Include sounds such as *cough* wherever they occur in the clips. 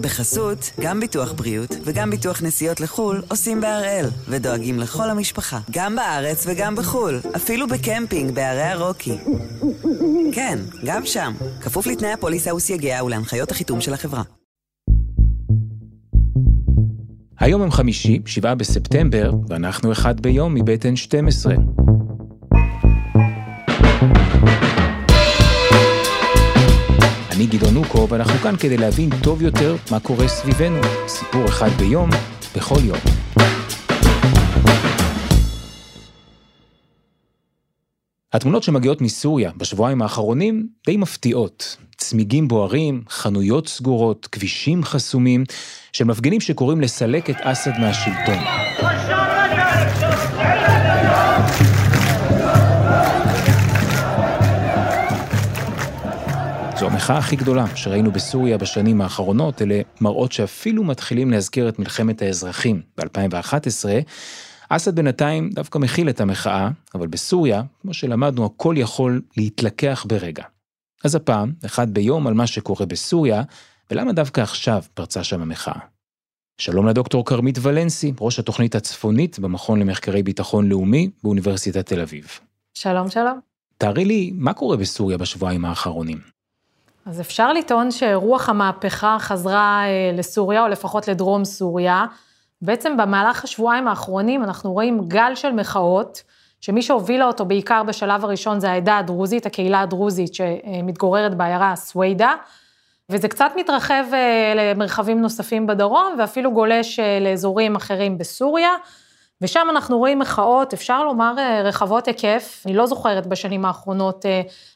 בחסות, גם ביטוח בריאות וגם ביטוח נסיעות לחו"ל עושים בהראל, ודואגים לכל המשפחה, גם בארץ וגם בחו"ל, אפילו בקמפינג בערי הרוקי. כן, גם שם, כפוף לתנאי הפוליסה וסייגיה ולהנחיות החיתום של החברה. היום הם חמישי, 7 בספטמבר, ואנחנו אחד ביום מבית N12. אני גדעון נוקו, ואנחנו כאן כדי להבין טוב יותר מה קורה סביבנו. סיפור אחד ביום, בכל יום. התמונות שמגיעות מסוריה בשבועיים האחרונים די מפתיעות. צמיגים בוערים, חנויות סגורות, כבישים חסומים, של מפגינים שקוראים לסלק את אסד מהשלטון. המחאה הכי גדולה שראינו בסוריה בשנים האחרונות, אלה מראות שאפילו מתחילים להזכיר את מלחמת האזרחים ב-2011. אסד בינתיים דווקא מכיל את המחאה, אבל בסוריה, כמו שלמדנו, הכל יכול להתלקח ברגע. אז הפעם, אחד ביום על מה שקורה בסוריה, ולמה דווקא עכשיו פרצה שם המחאה. שלום לדוקטור כרמית ולנסי, ראש התוכנית הצפונית במכון למחקרי ביטחון לאומי באוניברסיטת תל אביב. שלום, שלום. תארי לי, מה קורה בסוריה בשבועיים האחרונים? אז אפשר לטעון שרוח המהפכה חזרה אה, לסוריה, או לפחות לדרום סוריה. בעצם במהלך השבועיים האחרונים אנחנו רואים גל של מחאות, שמי שהובילה אותו בעיקר בשלב הראשון זה העדה הדרוזית, הקהילה הדרוזית שמתגוררת בעיירה סווידה, וזה קצת מתרחב אה, למרחבים נוספים בדרום, ואפילו גולש אה, לאזורים אחרים בסוריה. ושם אנחנו רואים מחאות, אפשר לומר אה, רחבות היקף, אני לא זוכרת בשנים האחרונות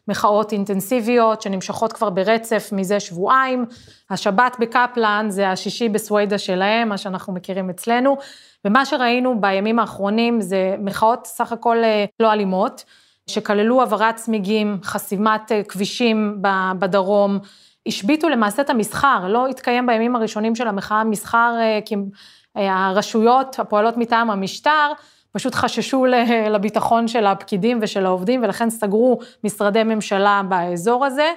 מחאות אינטנסיביות שנמשכות כבר ברצף מזה שבועיים. השבת בקפלן זה השישי בסווידה שלהם, מה שאנחנו מכירים אצלנו, ומה שראינו בימים האחרונים זה מחאות סך הכל לא אלימות, שכללו העברת צמיגים, חסימת כבישים בדרום, השביתו למעשה את המסחר, לא התקיים בימים הראשונים של המחאה מסחר, אה, כי אה, הרשויות הפועלות מטעם המשטר, פשוט חששו *laughs* לביטחון של הפקידים ושל העובדים, ולכן סגרו משרדי ממשלה באזור הזה.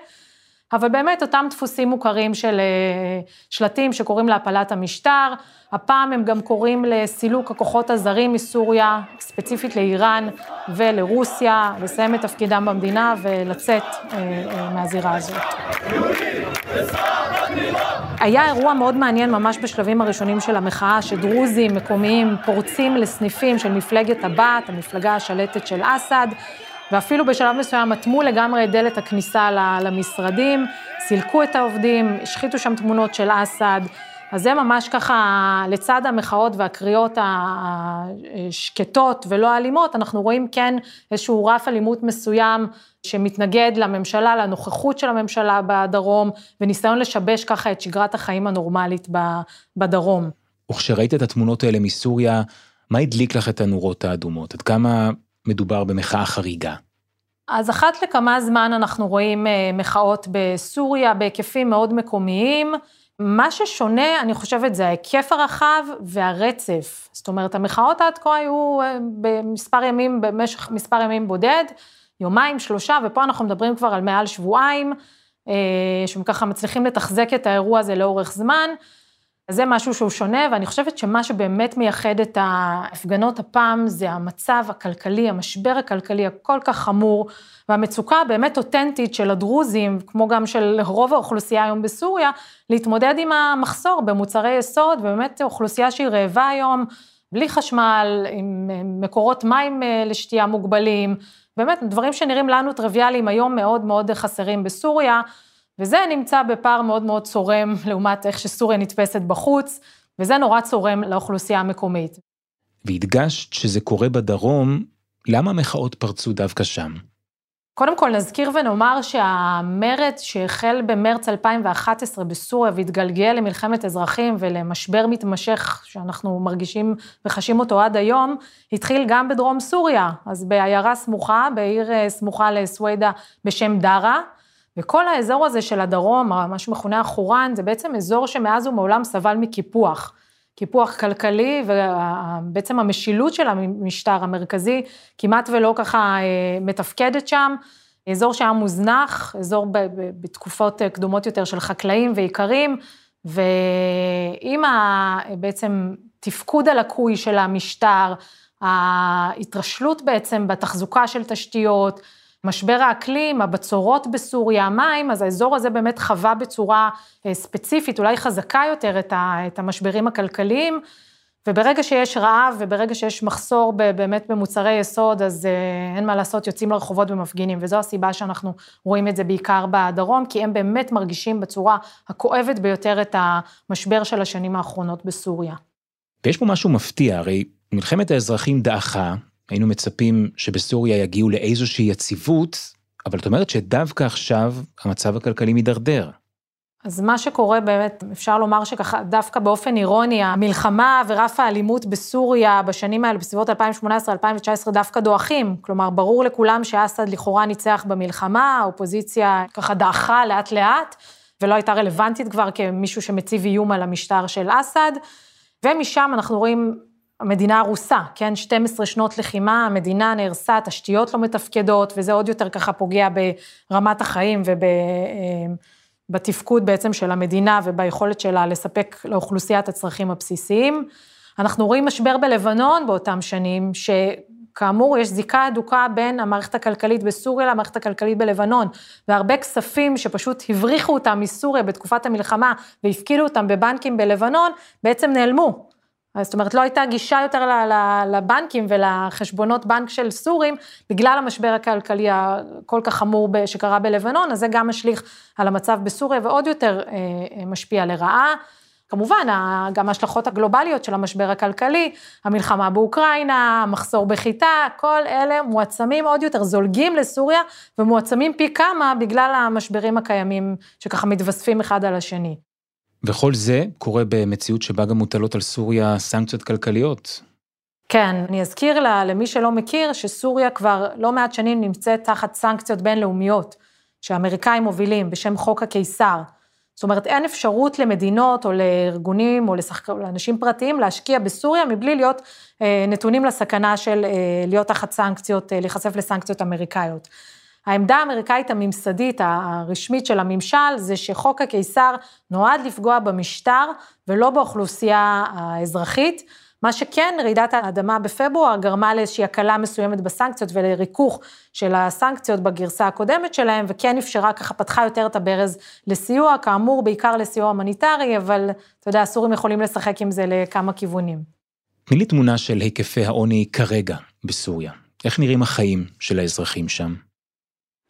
אבל באמת אותם דפוסים מוכרים של אה, שלטים שקוראים להפלת המשטר, הפעם הם גם קוראים לסילוק הכוחות הזרים מסוריה, ספציפית לאיראן ולרוסיה, לסיים את תפקידם במדינה ולצאת אה, אה, מהזירה הזאת. היה אירוע מאוד מעניין ממש בשלבים הראשונים של המחאה, שדרוזים מקומיים פורצים לסניפים של מפלגת הבת, המפלגה השלטת של אסד, ואפילו בשלב מסוים אטמו לגמרי את דלת הכניסה למשרדים, סילקו את העובדים, השחיתו שם תמונות של אסד. אז זה ממש ככה, לצד המחאות והקריאות השקטות ולא האלימות, אנחנו רואים כן איזשהו רף אלימות מסוים שמתנגד לממשלה, לנוכחות של הממשלה בדרום, וניסיון לשבש ככה את שגרת החיים הנורמלית בדרום. וכשראית את התמונות האלה מסוריה, מה הדליק לך את הנורות האדומות? עד כמה מדובר במחאה חריגה? אז אחת לכמה זמן אנחנו רואים אה, מחאות בסוריה בהיקפים מאוד מקומיים. מה ששונה, אני חושבת, זה ההיקף הרחב והרצף. זאת אומרת, המחאות עד כה היו אה, במספר ימים, במשך מספר ימים בודד, יומיים, שלושה, ופה אנחנו מדברים כבר על מעל שבועיים, אה, שהם ככה מצליחים לתחזק את האירוע הזה לאורך זמן. זה משהו שהוא שונה, ואני חושבת שמה שבאמת מייחד את ההפגנות הפעם זה המצב הכלכלי, המשבר הכלכלי הכל כך חמור, והמצוקה הבאמת אותנטית של הדרוזים, כמו גם של רוב האוכלוסייה היום בסוריה, להתמודד עם המחסור במוצרי יסוד, ובאמת אוכלוסייה שהיא רעבה היום, בלי חשמל, עם מקורות מים אה, לשתייה מוגבלים, באמת דברים שנראים לנו טריוויאליים היום מאוד מאוד חסרים בסוריה. וזה נמצא בפער מאוד מאוד צורם לעומת איך שסוריה נתפסת בחוץ, וזה נורא צורם לאוכלוסייה המקומית. והדגשת שזה קורה בדרום, למה המחאות פרצו דווקא שם? קודם כל נזכיר ונאמר שהמרד שהחל במרץ 2011 בסוריה והתגלגל למלחמת אזרחים ולמשבר מתמשך שאנחנו מרגישים וחשים אותו עד היום, התחיל גם בדרום סוריה, אז בעיירה סמוכה, בעיר אה, סמוכה לסווידה בשם דארה, וכל האזור הזה של הדרום, מה שמכונה החורן, זה בעצם אזור שמאז ומעולם סבל מקיפוח. קיפוח כלכלי, ובעצם המשילות של המשטר המרכזי כמעט ולא ככה אה, מתפקדת שם. אזור שהיה מוזנח, אזור בתקופות קדומות יותר של חקלאים ואיכרים, ועם ה... בעצם תפקוד הלקוי של המשטר, ההתרשלות בעצם בתחזוקה של תשתיות, משבר האקלים, הבצורות בסוריה, המים, אז האזור הזה באמת חווה בצורה אה, ספציפית, אולי חזקה יותר את המשברים הכלכליים, וברגע שיש רעב וברגע שיש מחסור באמת במוצרי יסוד, אז אה, אין מה לעשות, יוצאים לרחובות ומפגינים, וזו הסיבה שאנחנו רואים את זה בעיקר בדרום, כי הם באמת מרגישים בצורה הכואבת ביותר את המשבר של השנים האחרונות בסוריה. ויש פה משהו מפתיע, הרי מלחמת האזרחים דעכה, היינו מצפים שבסוריה יגיעו לאיזושהי יציבות, אבל את אומרת שדווקא עכשיו המצב הכלכלי מידרדר. אז מה שקורה באמת, אפשר לומר שככה, דווקא באופן אירוני, המלחמה ורף האלימות בסוריה בשנים האלה, בסביבות 2018-2019, דווקא דועכים. כלומר, ברור לכולם שאסד לכאורה ניצח במלחמה, האופוזיציה ככה דעכה לאט-לאט, ולא הייתה רלוונטית כבר כמישהו שמציב איום על המשטר של אסד. ומשם אנחנו רואים המדינה הרוסה, כן? 12 שנות לחימה, המדינה נהרסה, תשתיות לא מתפקדות, וזה עוד יותר ככה פוגע ברמת החיים ובתפקוד בעצם של המדינה וביכולת שלה לספק לאוכלוסיית הצרכים הבסיסיים. אנחנו רואים משבר בלבנון באותם שנים, שכאמור, יש זיקה הדוקה בין המערכת הכלכלית בסוריה למערכת הכלכלית בלבנון, והרבה כספים שפשוט הבריחו אותם מסוריה בתקופת המלחמה והפקידו אותם בבנקים בלבנון, בעצם נעלמו. זאת אומרת, לא הייתה גישה יותר לבנקים ולחשבונות בנק של סורים, בגלל המשבר הכלכלי הכל כך חמור שקרה בלבנון, אז זה גם משליך על המצב בסוריה ועוד יותר אה, אה, משפיע לרעה. כמובן, גם ההשלכות הגלובליות של המשבר הכלכלי, המלחמה באוקראינה, המחסור בחיטה, כל אלה מועצמים עוד יותר, זולגים לסוריה ומועצמים פי כמה בגלל המשברים הקיימים שככה מתווספים אחד על השני. וכל זה קורה במציאות שבה גם מוטלות על סוריה סנקציות כלכליות. כן, אני אזכיר לה, למי שלא מכיר, שסוריה כבר לא מעט שנים נמצאת תחת סנקציות בינלאומיות, שהאמריקאים מובילים בשם חוק הקיסר. זאת אומרת, אין אפשרות למדינות או לארגונים או לשחק... לאנשים פרטיים להשקיע בסוריה מבלי להיות אה, נתונים לסכנה של אה, להיות תחת סנקציות, אה, להיחשף לסנקציות אמריקאיות. העמדה האמריקאית הממסדית הרשמית של הממשל זה שחוק הקיסר נועד לפגוע במשטר ולא באוכלוסייה האזרחית. מה שכן, רעידת האדמה בפברואר גרמה לאיזושהי הקלה מסוימת בסנקציות ולריכוך של הסנקציות בגרסה הקודמת שלהם, וכן אפשרה, ככה פתחה יותר את הברז לסיוע, כאמור, בעיקר לסיוע הומניטרי, אבל אתה יודע, הסורים יכולים לשחק עם זה לכמה כיוונים. תני לי תמונה של היקפי העוני כרגע בסוריה. איך נראים החיים של האזרחים שם?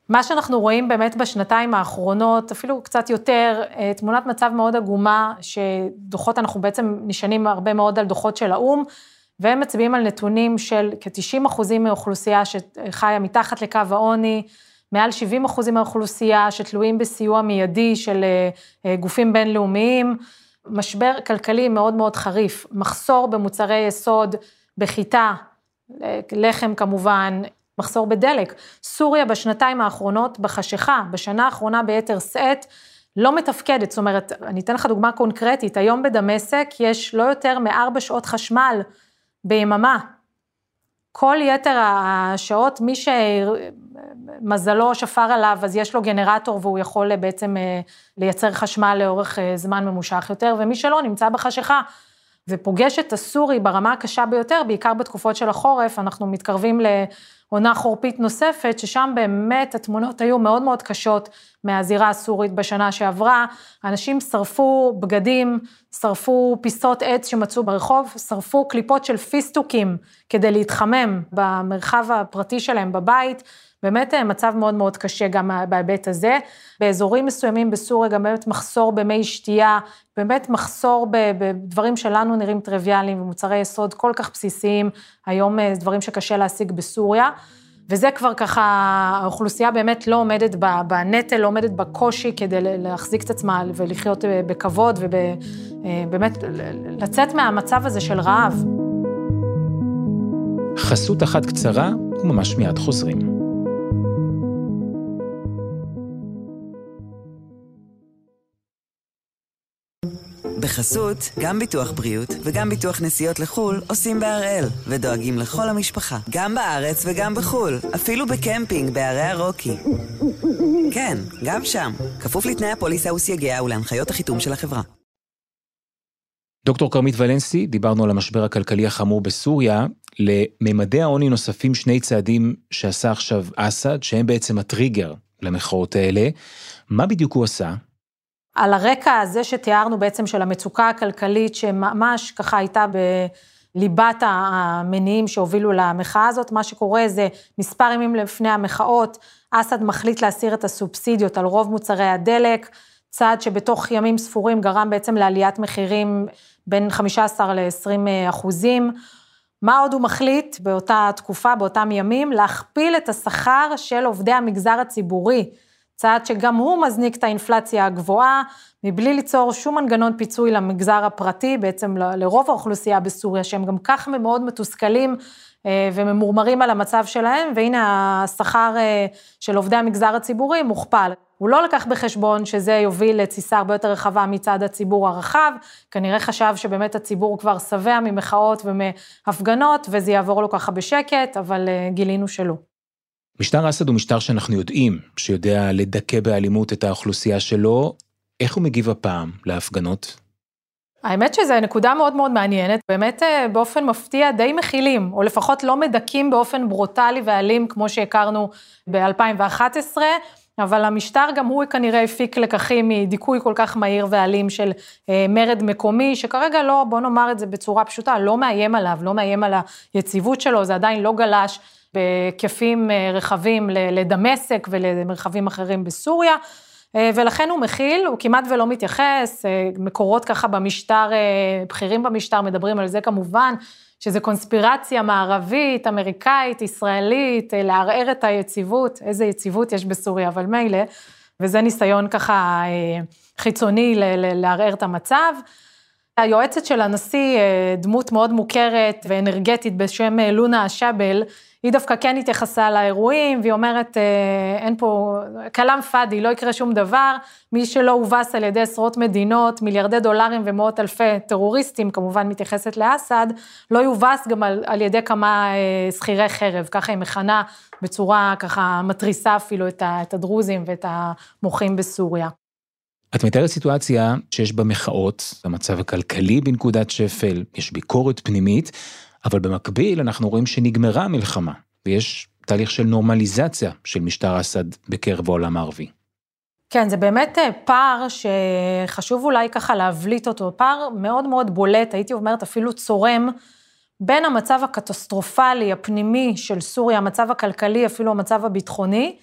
מה שאנחנו רואים באמת בשנתיים האחרונות, אפילו קצת יותר, אה, תמונת מצב מאוד עגומה, שדוחות, אנחנו בעצם נשענים הרבה מאוד על דוחות של האו"ם, והם מצביעים על נתונים של כ-90 אחוזים מהאוכלוסייה שחיה מתחת לקו העוני, מעל 70 אחוזים מהאוכלוסייה שתלויים בסיוע מיידי של אה, אה, גופים בינלאומיים, משבר כלכלי מאוד מאוד חריף, מחסור במוצרי יסוד, בחיטה, לחם כמובן, מחסור בדלק. סוריה בשנתיים האחרונות, בחשיכה, בשנה האחרונה ביתר שאת, לא מתפקדת. זאת אומרת, אני אתן לך דוגמה קונקרטית, היום בדמשק יש לא יותר מארבע שעות חשמל ביממה. כל יתר השעות, מי שמזלו שפר עליו, אז יש לו גנרטור והוא יכול בעצם אה, לייצר חשמל לאורך אה, זמן ממושך יותר, ומי שלא נמצא בחשיכה. ופוגש את הסורי ברמה הקשה ביותר, בעיקר בתקופות של החורף, אנחנו מתקרבים לעונה חורפית נוספת, ששם באמת התמונות היו מאוד מאוד קשות מהזירה הסורית בשנה שעברה. אנשים שרפו בגדים, שרפו פיסות עץ שמצאו ברחוב, שרפו קליפות של פיסטוקים כדי להתחמם במרחב הפרטי שלהם בבית. באמת אה, מצב מאוד מאוד קשה גם בהיבט הזה. באזורים מסוימים בסוריה גם באמת מחסור במי שתייה, באמת מחסור בדברים שלנו נראים טריוויאליים ומוצרי יסוד כל כך בסיסיים, היום אה, דברים שקשה להשיג בסוריה. וזה כבר ככה, האוכלוסייה באמת לא עומדת בנטל, לא עומדת בקושי כדי להחזיק את עצמה ולחיות אה, בכבוד ובאמת לצאת מהמצב הזה של רעב. חסות אחת קצרה וממש מיד חוזרים. בחסות, גם ביטוח בריאות וגם ביטוח נסיעות לחו"ל עושים בהראל, ודואגים לכל המשפחה, גם בארץ וגם בחו"ל, אפילו בקמפינג בערי הרוקי. כן, גם שם, כפוף לתנאי הפוליסה וסייגיה ולהנחיות החיתום של החברה. דוקטור כרמית ולנסי, דיברנו על המשבר הכלכלי החמור בסוריה, לממדי העוני נוספים שני צעדים שעשה עכשיו אסד, שהם בעצם הטריגר למחאות האלה. מה בדיוק הוא עשה? על הרקע הזה שתיארנו בעצם של המצוקה הכלכלית, שממש ככה הייתה בליבת המניעים שהובילו למחאה הזאת, מה שקורה זה מספר ימים לפני המחאות, אסד מחליט להסיר את הסובסידיות על רוב מוצרי הדלק, צעד שבתוך ימים ספורים גרם בעצם לעליית מחירים בין 15 ל-20 אחוזים. מה עוד הוא מחליט באותה תקופה, באותם ימים? להכפיל את השכר של עובדי המגזר הציבורי. צעד שגם הוא מזניק את האינפלציה הגבוהה, מבלי ליצור שום מנגנון פיצוי למגזר הפרטי, בעצם לרוב האוכלוסייה בסוריה, שהם גם כך מאוד מתוסכלים אה, וממורמרים על המצב שלהם, והנה השכר אה, של עובדי המגזר הציבורי מוכפל. הוא לא לקח בחשבון שזה יוביל לתסיסה הרבה יותר רחבה מצד הציבור הרחב, כנראה חשב שבאמת הציבור כבר שבע ממחאות ומהפגנות, וזה יעבור לו ככה בשקט, אבל אה, גילינו שלא. משטר אסד הוא משטר שאנחנו יודעים שיודע לדכא באלימות את האוכלוסייה שלו. איך הוא מגיב הפעם להפגנות? האמת שזו נקודה מאוד מאוד מעניינת, באמת אה, באופן מפתיע די מכילים, או לפחות לא מדכאים באופן ברוטלי ואלים כמו שהכרנו ב-2011, אבל המשטר גם הוא כנראה הפיק לקחים מדיכוי כל כך מהיר ואלים של אה, מרד מקומי, שכרגע לא, בוא נאמר את זה בצורה פשוטה, לא מאיים עליו, לא מאיים על היציבות שלו, זה עדיין לא גלש בהיקפים אה, רחבים לדמשק ולמרחבים אחרים בסוריה. אה, ולכן הוא מכיל, הוא כמעט ולא מתייחס, אה, מקורות ככה במשטר, בכירים במשטר מדברים על זה כמובן, שזה קונספירציה מערבית, אמריקאית, ישראלית, לערער את היציבות, איזה יציבות יש בסוריה, אבל מילא, וזה ניסיון ככה חיצוני לערער את המצב. היועצת של הנשיא, דמות מאוד מוכרת ואנרגטית בשם לונה שבל, היא דווקא כן התייחסה לאירועים, והיא אומרת, אה, אין פה, כלאם פאדי, לא יקרה שום דבר, מי שלא הובס על ידי עשרות מדינות, מיליארדי דולרים ומאות אלפי טרוריסטים, כמובן מתייחסת לאסד, לא יובס גם על, על ידי כמה אה, שכירי חרב, ככה היא מכנה בצורה ככה מתריסה אפילו את, ה, את הדרוזים ואת המוחים בסוריה. את מתארת סיטואציה שיש בה מחאות, המצב הכלכלי בנקודת שפל, יש ביקורת פנימית, אבל במקביל אנחנו רואים שנגמרה המלחמה, ויש תהליך של נורמליזציה של משטר אסד בקרב העולם הערבי. כן, זה באמת אה, פער שחשוב אולי ככה להבליט אותו, פער מאוד מאוד בולט, הייתי אומרת אפילו צורם, בין המצב הקטסטרופלי, הפנימי של סוריה, המצב הכלכלי, אפילו המצב הביטחוני,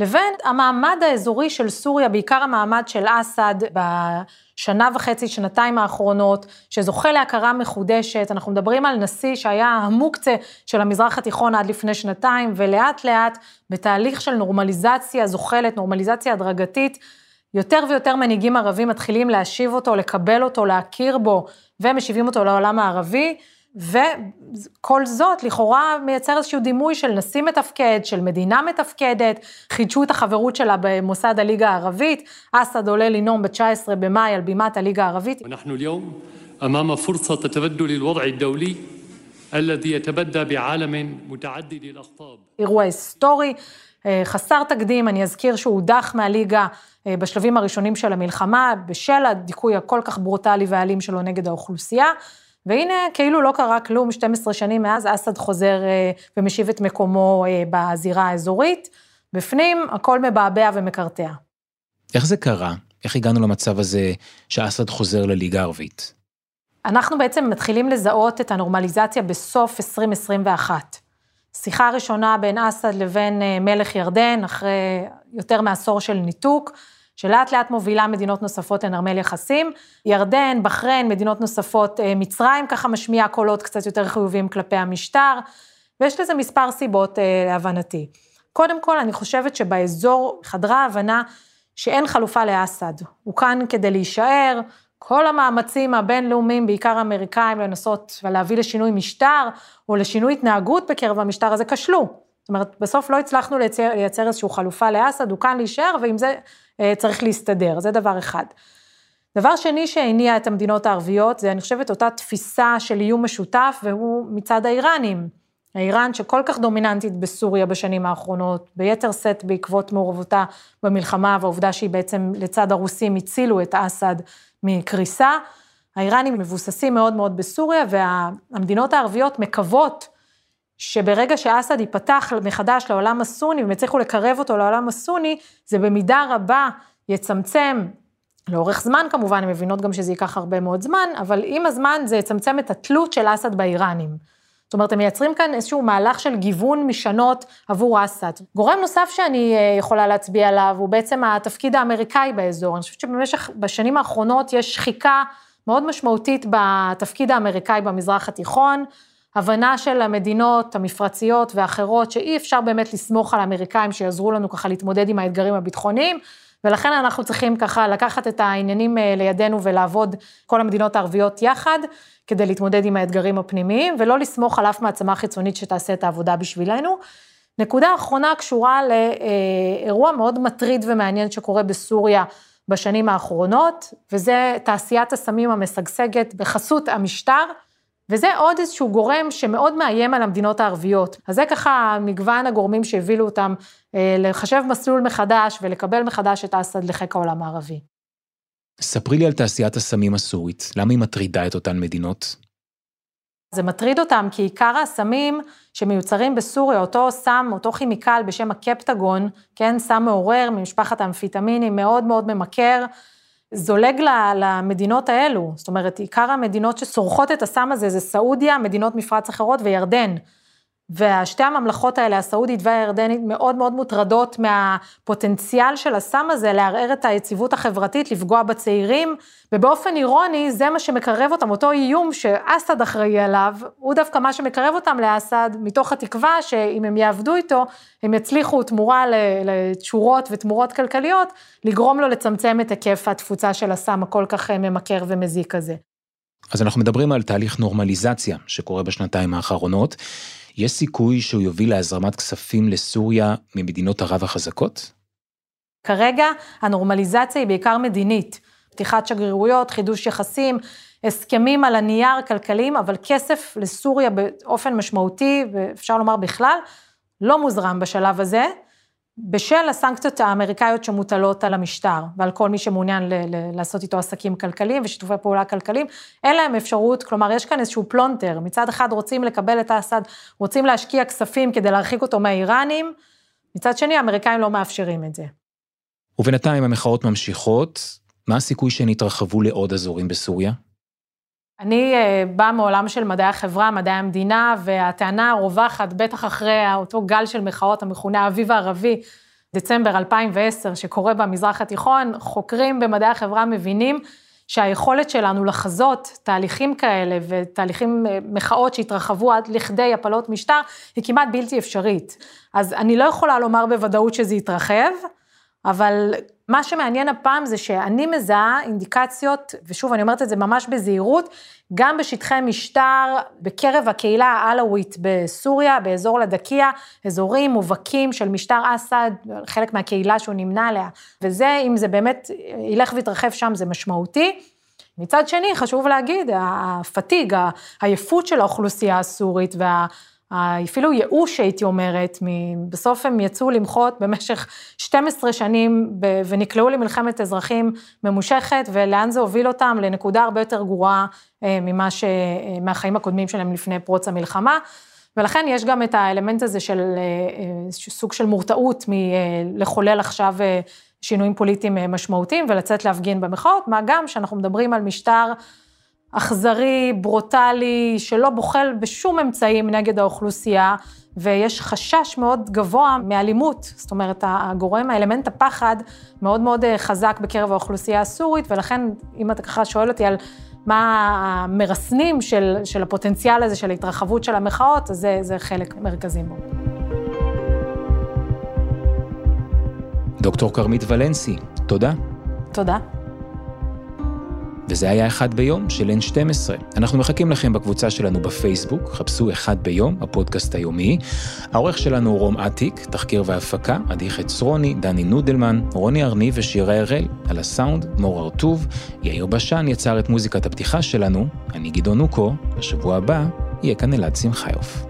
לבין המעמד האזורי של סוריה, בעיקר המעמד של אסד בשנה וחצי, שנתיים האחרונות, שזוכה להכרה מחודשת. אנחנו מדברים על נשיא שהיה המוקצה של המזרח התיכון עד לפני שנתיים, ולאט לאט, בתהליך של נורמליזציה זוחלת, נורמליזציה הדרגתית, יותר ויותר מנהיגים ערבים מתחילים להשיב אותו, לקבל אותו, להכיר בו, ומשיבים אותו לעולם הערבי. וכל זאת לכאורה מייצר איזשהו דימוי של נשיא מתפקד, של מדינה מתפקדת, חידשו את החברות שלה במוסד הליגה הערבית, אסד עולה לנאום ב-19 במאי על בימת הליגה הערבית. אנחנו היום אמם פורצה תתבדל الوضع الدولي الذي אירוע היסטורי. אה, חסר תקדים, אני אזכיר שהוא הודח מהליגה אה, בשלבים הראשונים של המלחמה, בשל הדיכוי הכל כך ברוטלי והאלים שלו נגד האוכלוסייה. והנה, כאילו לא קרה כלום, 12 שנים מאז אסד חוזר אה, ומשיב את מקומו אה, בזירה האזורית. בפנים, הכל מבעבע ומקרטע. איך זה קרה? איך הגענו למצב הזה שאסד חוזר לליגה הערבית? אנחנו בעצם מתחילים לזהות את הנורמליזציה בסוף 2021. שיחה ראשונה בין אסד לבין אה, מלך ירדן, אחרי יותר מעשור של ניתוק, שלאט לאט מובילה מדינות נוספות לנרמל יחסים. ירדן, בחריין, מדינות נוספות, אה, מצרים ככה משמיעה קולות קצת יותר חיוביים כלפי המשטר, ויש לזה מספר סיבות אה, להבנתי. קודם כל, אני חושבת שבאזור חדרה הבנה שאין חלופה לאסד. הוא כאן כדי להישאר, כל המאמצים הבינלאומיים, בעיקר האמריקאים, לנסות ולהביא לשינוי משטר, או לשינוי התנהגות בקרב המשטר הזה, כשלו. זאת אומרת, בסוף לא הצלחנו לייצר, לייצר איזושהי חלופה לאסד, הוא כאן להישאר, ועם זה אה, צריך להסתדר, זה דבר אחד. דבר שני שהניע את המדינות הערביות, זה אני חושבת אותה תפיסה של איום משותף, והוא מצד האיראנים. האיראן שכל כך דומיננטית בסוריה בשנים האחרונות, ביתר שאת בעקבות מעורבותה במלחמה והעובדה שהיא בעצם לצד הרוסים הצילו את אסד מקריסה. האיראנים מבוססים מאוד מאוד בסוריה, והמדינות הערביות מקוות שברגע שאסד ייפתח מחדש לעולם הסוני, והם יצליחו לקרב אותו לעולם הסוני, זה במידה רבה יצמצם, לאורך זמן כמובן, הן מבינות גם שזה ייקח הרבה מאוד זמן, אבל עם הזמן זה יצמצם את התלות של אסד באיראנים. זאת אומרת, הם מייצרים כאן איזשהו מהלך של גיוון משנות עבור אסד. גורם נוסף שאני אה, יכולה להצביע עליו, הוא בעצם התפקיד האמריקאי באזור. אני חושבת שבמשך, בשנים האחרונות יש שחיקה מאוד משמעותית בתפקיד האמריקאי במזרח התיכון. הבנה של המדינות המפרציות ואחרות, שאי אפשר באמת לסמוך על האמריקאים שיעזרו לנו ככה להתמודד עם האתגרים הביטחוניים, ולכן אנחנו צריכים ככה לקחת את העניינים אה, לידינו ולעבוד כל המדינות הערביות יחד, כדי להתמודד עם האתגרים הפנימיים, ולא לסמוך על אף מעצמה חיצונית שתעשה את העבודה בשבילנו. נקודה אחרונה קשורה לאירוע מאוד מטריד ומעניין שקורה בסוריה בשנים האחרונות, וזה תעשיית הסמים המשגשגת בחסות המשטר. וזה עוד איזשהו גורם שמאוד מאיים על המדינות הערביות. אז זה ככה מגוון הגורמים שהבילו אותם אה, לחשב מסלול מחדש ולקבל מחדש את אסד לחיק העולם הערבי. ספרי לי על תעשיית הסמים הסורית, למה היא מטרידה את אותן מדינות? זה מטריד אותם כי עיקר הסמים שמיוצרים בסוריה, אותו סם, אותו כימיקל בשם הקפטגון, כן, סם מעורר ממשפחת האמפיטמינים, מאוד מאוד ממכר, זולג למדינות האלו. זאת אומרת, עיקר המדינות שצורכות את הסם הזה זה סעודיה, מדינות מפרץ אחרות וירדן. והשתי הממלכות האלה, הסעודית והירדנית, מאוד מאוד מוטרדות מהפוטנציאל של הסם הזה לערער את היציבות החברתית, לפגוע בצעירים, ובאופן אירוני, זה מה שמקרב אותם, אותו איום שאסד אחראי עליו, הוא דווקא מה שמקרב אותם לאסד, מתוך התקווה שאם הם יעבדו איתו, הם יצליחו תמורה לתשורות ותמורות כלכליות, לגרום לו לצמצם את היקף התפוצה של הסם הכל כך ממכר ומזיק הזה. אז אנחנו מדברים על תהליך נורמליזציה שקורה בשנתיים האחרונות. יש סיכוי שהוא יוביל להזרמת כספים לסוריה ממדינות ערב החזקות? כרגע הנורמליזציה היא בעיקר מדינית. פתיחת שגרירויות, חידוש יחסים, הסכמים על הנייר כלכליים, אבל כסף לסוריה באופן משמעותי, ואפשר לומר בכלל, לא מוזרם בשלב הזה. בשל הסנקציות האמריקאיות שמוטלות על המשטר ועל כל מי שמעוניין ל- ל- לעשות איתו עסקים כלכליים ושיתופי פעולה כלכליים, אין להם אפשרות, כלומר יש כאן איזשהו פלונטר, מצד אחד רוצים לקבל את האסד, רוצים להשקיע כספים כדי להרחיק אותו מהאיראנים, מצד שני האמריקאים לא מאפשרים את זה. ובינתיים המחאות ממשיכות, מה הסיכוי שהן יתרחבו לעוד אזורים בסוריה? אני אה, באה מעולם של מדעי החברה, מדעי המדינה, והטענה הרווחת, בטח אחרי אותו גל של מחאות המכונה האביב הערבי, דצמבר 2010, שקורה במזרח התיכון, חוקרים במדעי החברה מבינים שהיכולת שלנו לחזות תהליכים כאלה ותהליכים, אה, מחאות שהתרחבו עד לכדי הפלות משטר, היא כמעט בלתי אפשרית. אז אני לא יכולה לומר בוודאות שזה יתרחב, אבל מה שמעניין הפעם זה שאני מזהה אינדיקציות, ושוב, אני אומרת את זה ממש בזהירות, גם בשטחי משטר, בקרב הקהילה העלווית בסוריה, באזור לדקיה, אזורים מובהקים של משטר אסד, חלק מהקהילה שהוא נמנה עליה, וזה, אם זה באמת ילך ויתרחב שם, זה משמעותי. מצד שני, חשוב להגיד, הפתיג, העייפות של האוכלוסייה הסורית וה... אפילו ייאוש, הייתי אומרת, בסוף הם יצאו למחות במשך 12 שנים ונקלעו למלחמת אזרחים ממושכת, ולאן זה הוביל אותם? לנקודה הרבה יותר גרועה אה, ממה ש... אה, מהחיים הקודמים שלהם לפני פרוץ המלחמה. ולכן יש גם את האלמנט הזה של אה, סוג של מורתעות מלחולל עכשיו שינויים פוליטיים משמעותיים ולצאת להפגין במחאות, מה גם שאנחנו מדברים על משטר אכזרי, ברוטלי, שלא בוחל בשום אמצעים נגד האוכלוסייה, ויש חשש מאוד גבוה מאלימות. זאת אומרת, הגורם, האלמנט הפחד, מאוד מאוד אה, חזק בקרב האוכלוסייה הסורית, ולכן, אם אתה ככה שואל אותי על מה המרסנים של, של הפוטנציאל הזה, של ההתרחבות של המחאות, אז זה, זה חלק מרכזי בו. דוקטור כרמית ולנסי, תודה. תודה. וזה היה אחד ביום של N12. אנחנו מחכים לכם בקבוצה שלנו בפייסבוק, חפשו אחד ביום, הפודקאסט היומי. העורך שלנו הוא רום אטיק, תחקיר והפקה, עדי חצרוני, דני נודלמן, רוני ארניב ושירה הראל. על הסאונד, מור הרטוב, יאיר בשן יצר את מוזיקת הפתיחה שלנו, אני גדעון נוקו, בשבוע הבא יהיה כאן אלעד שמחיוף.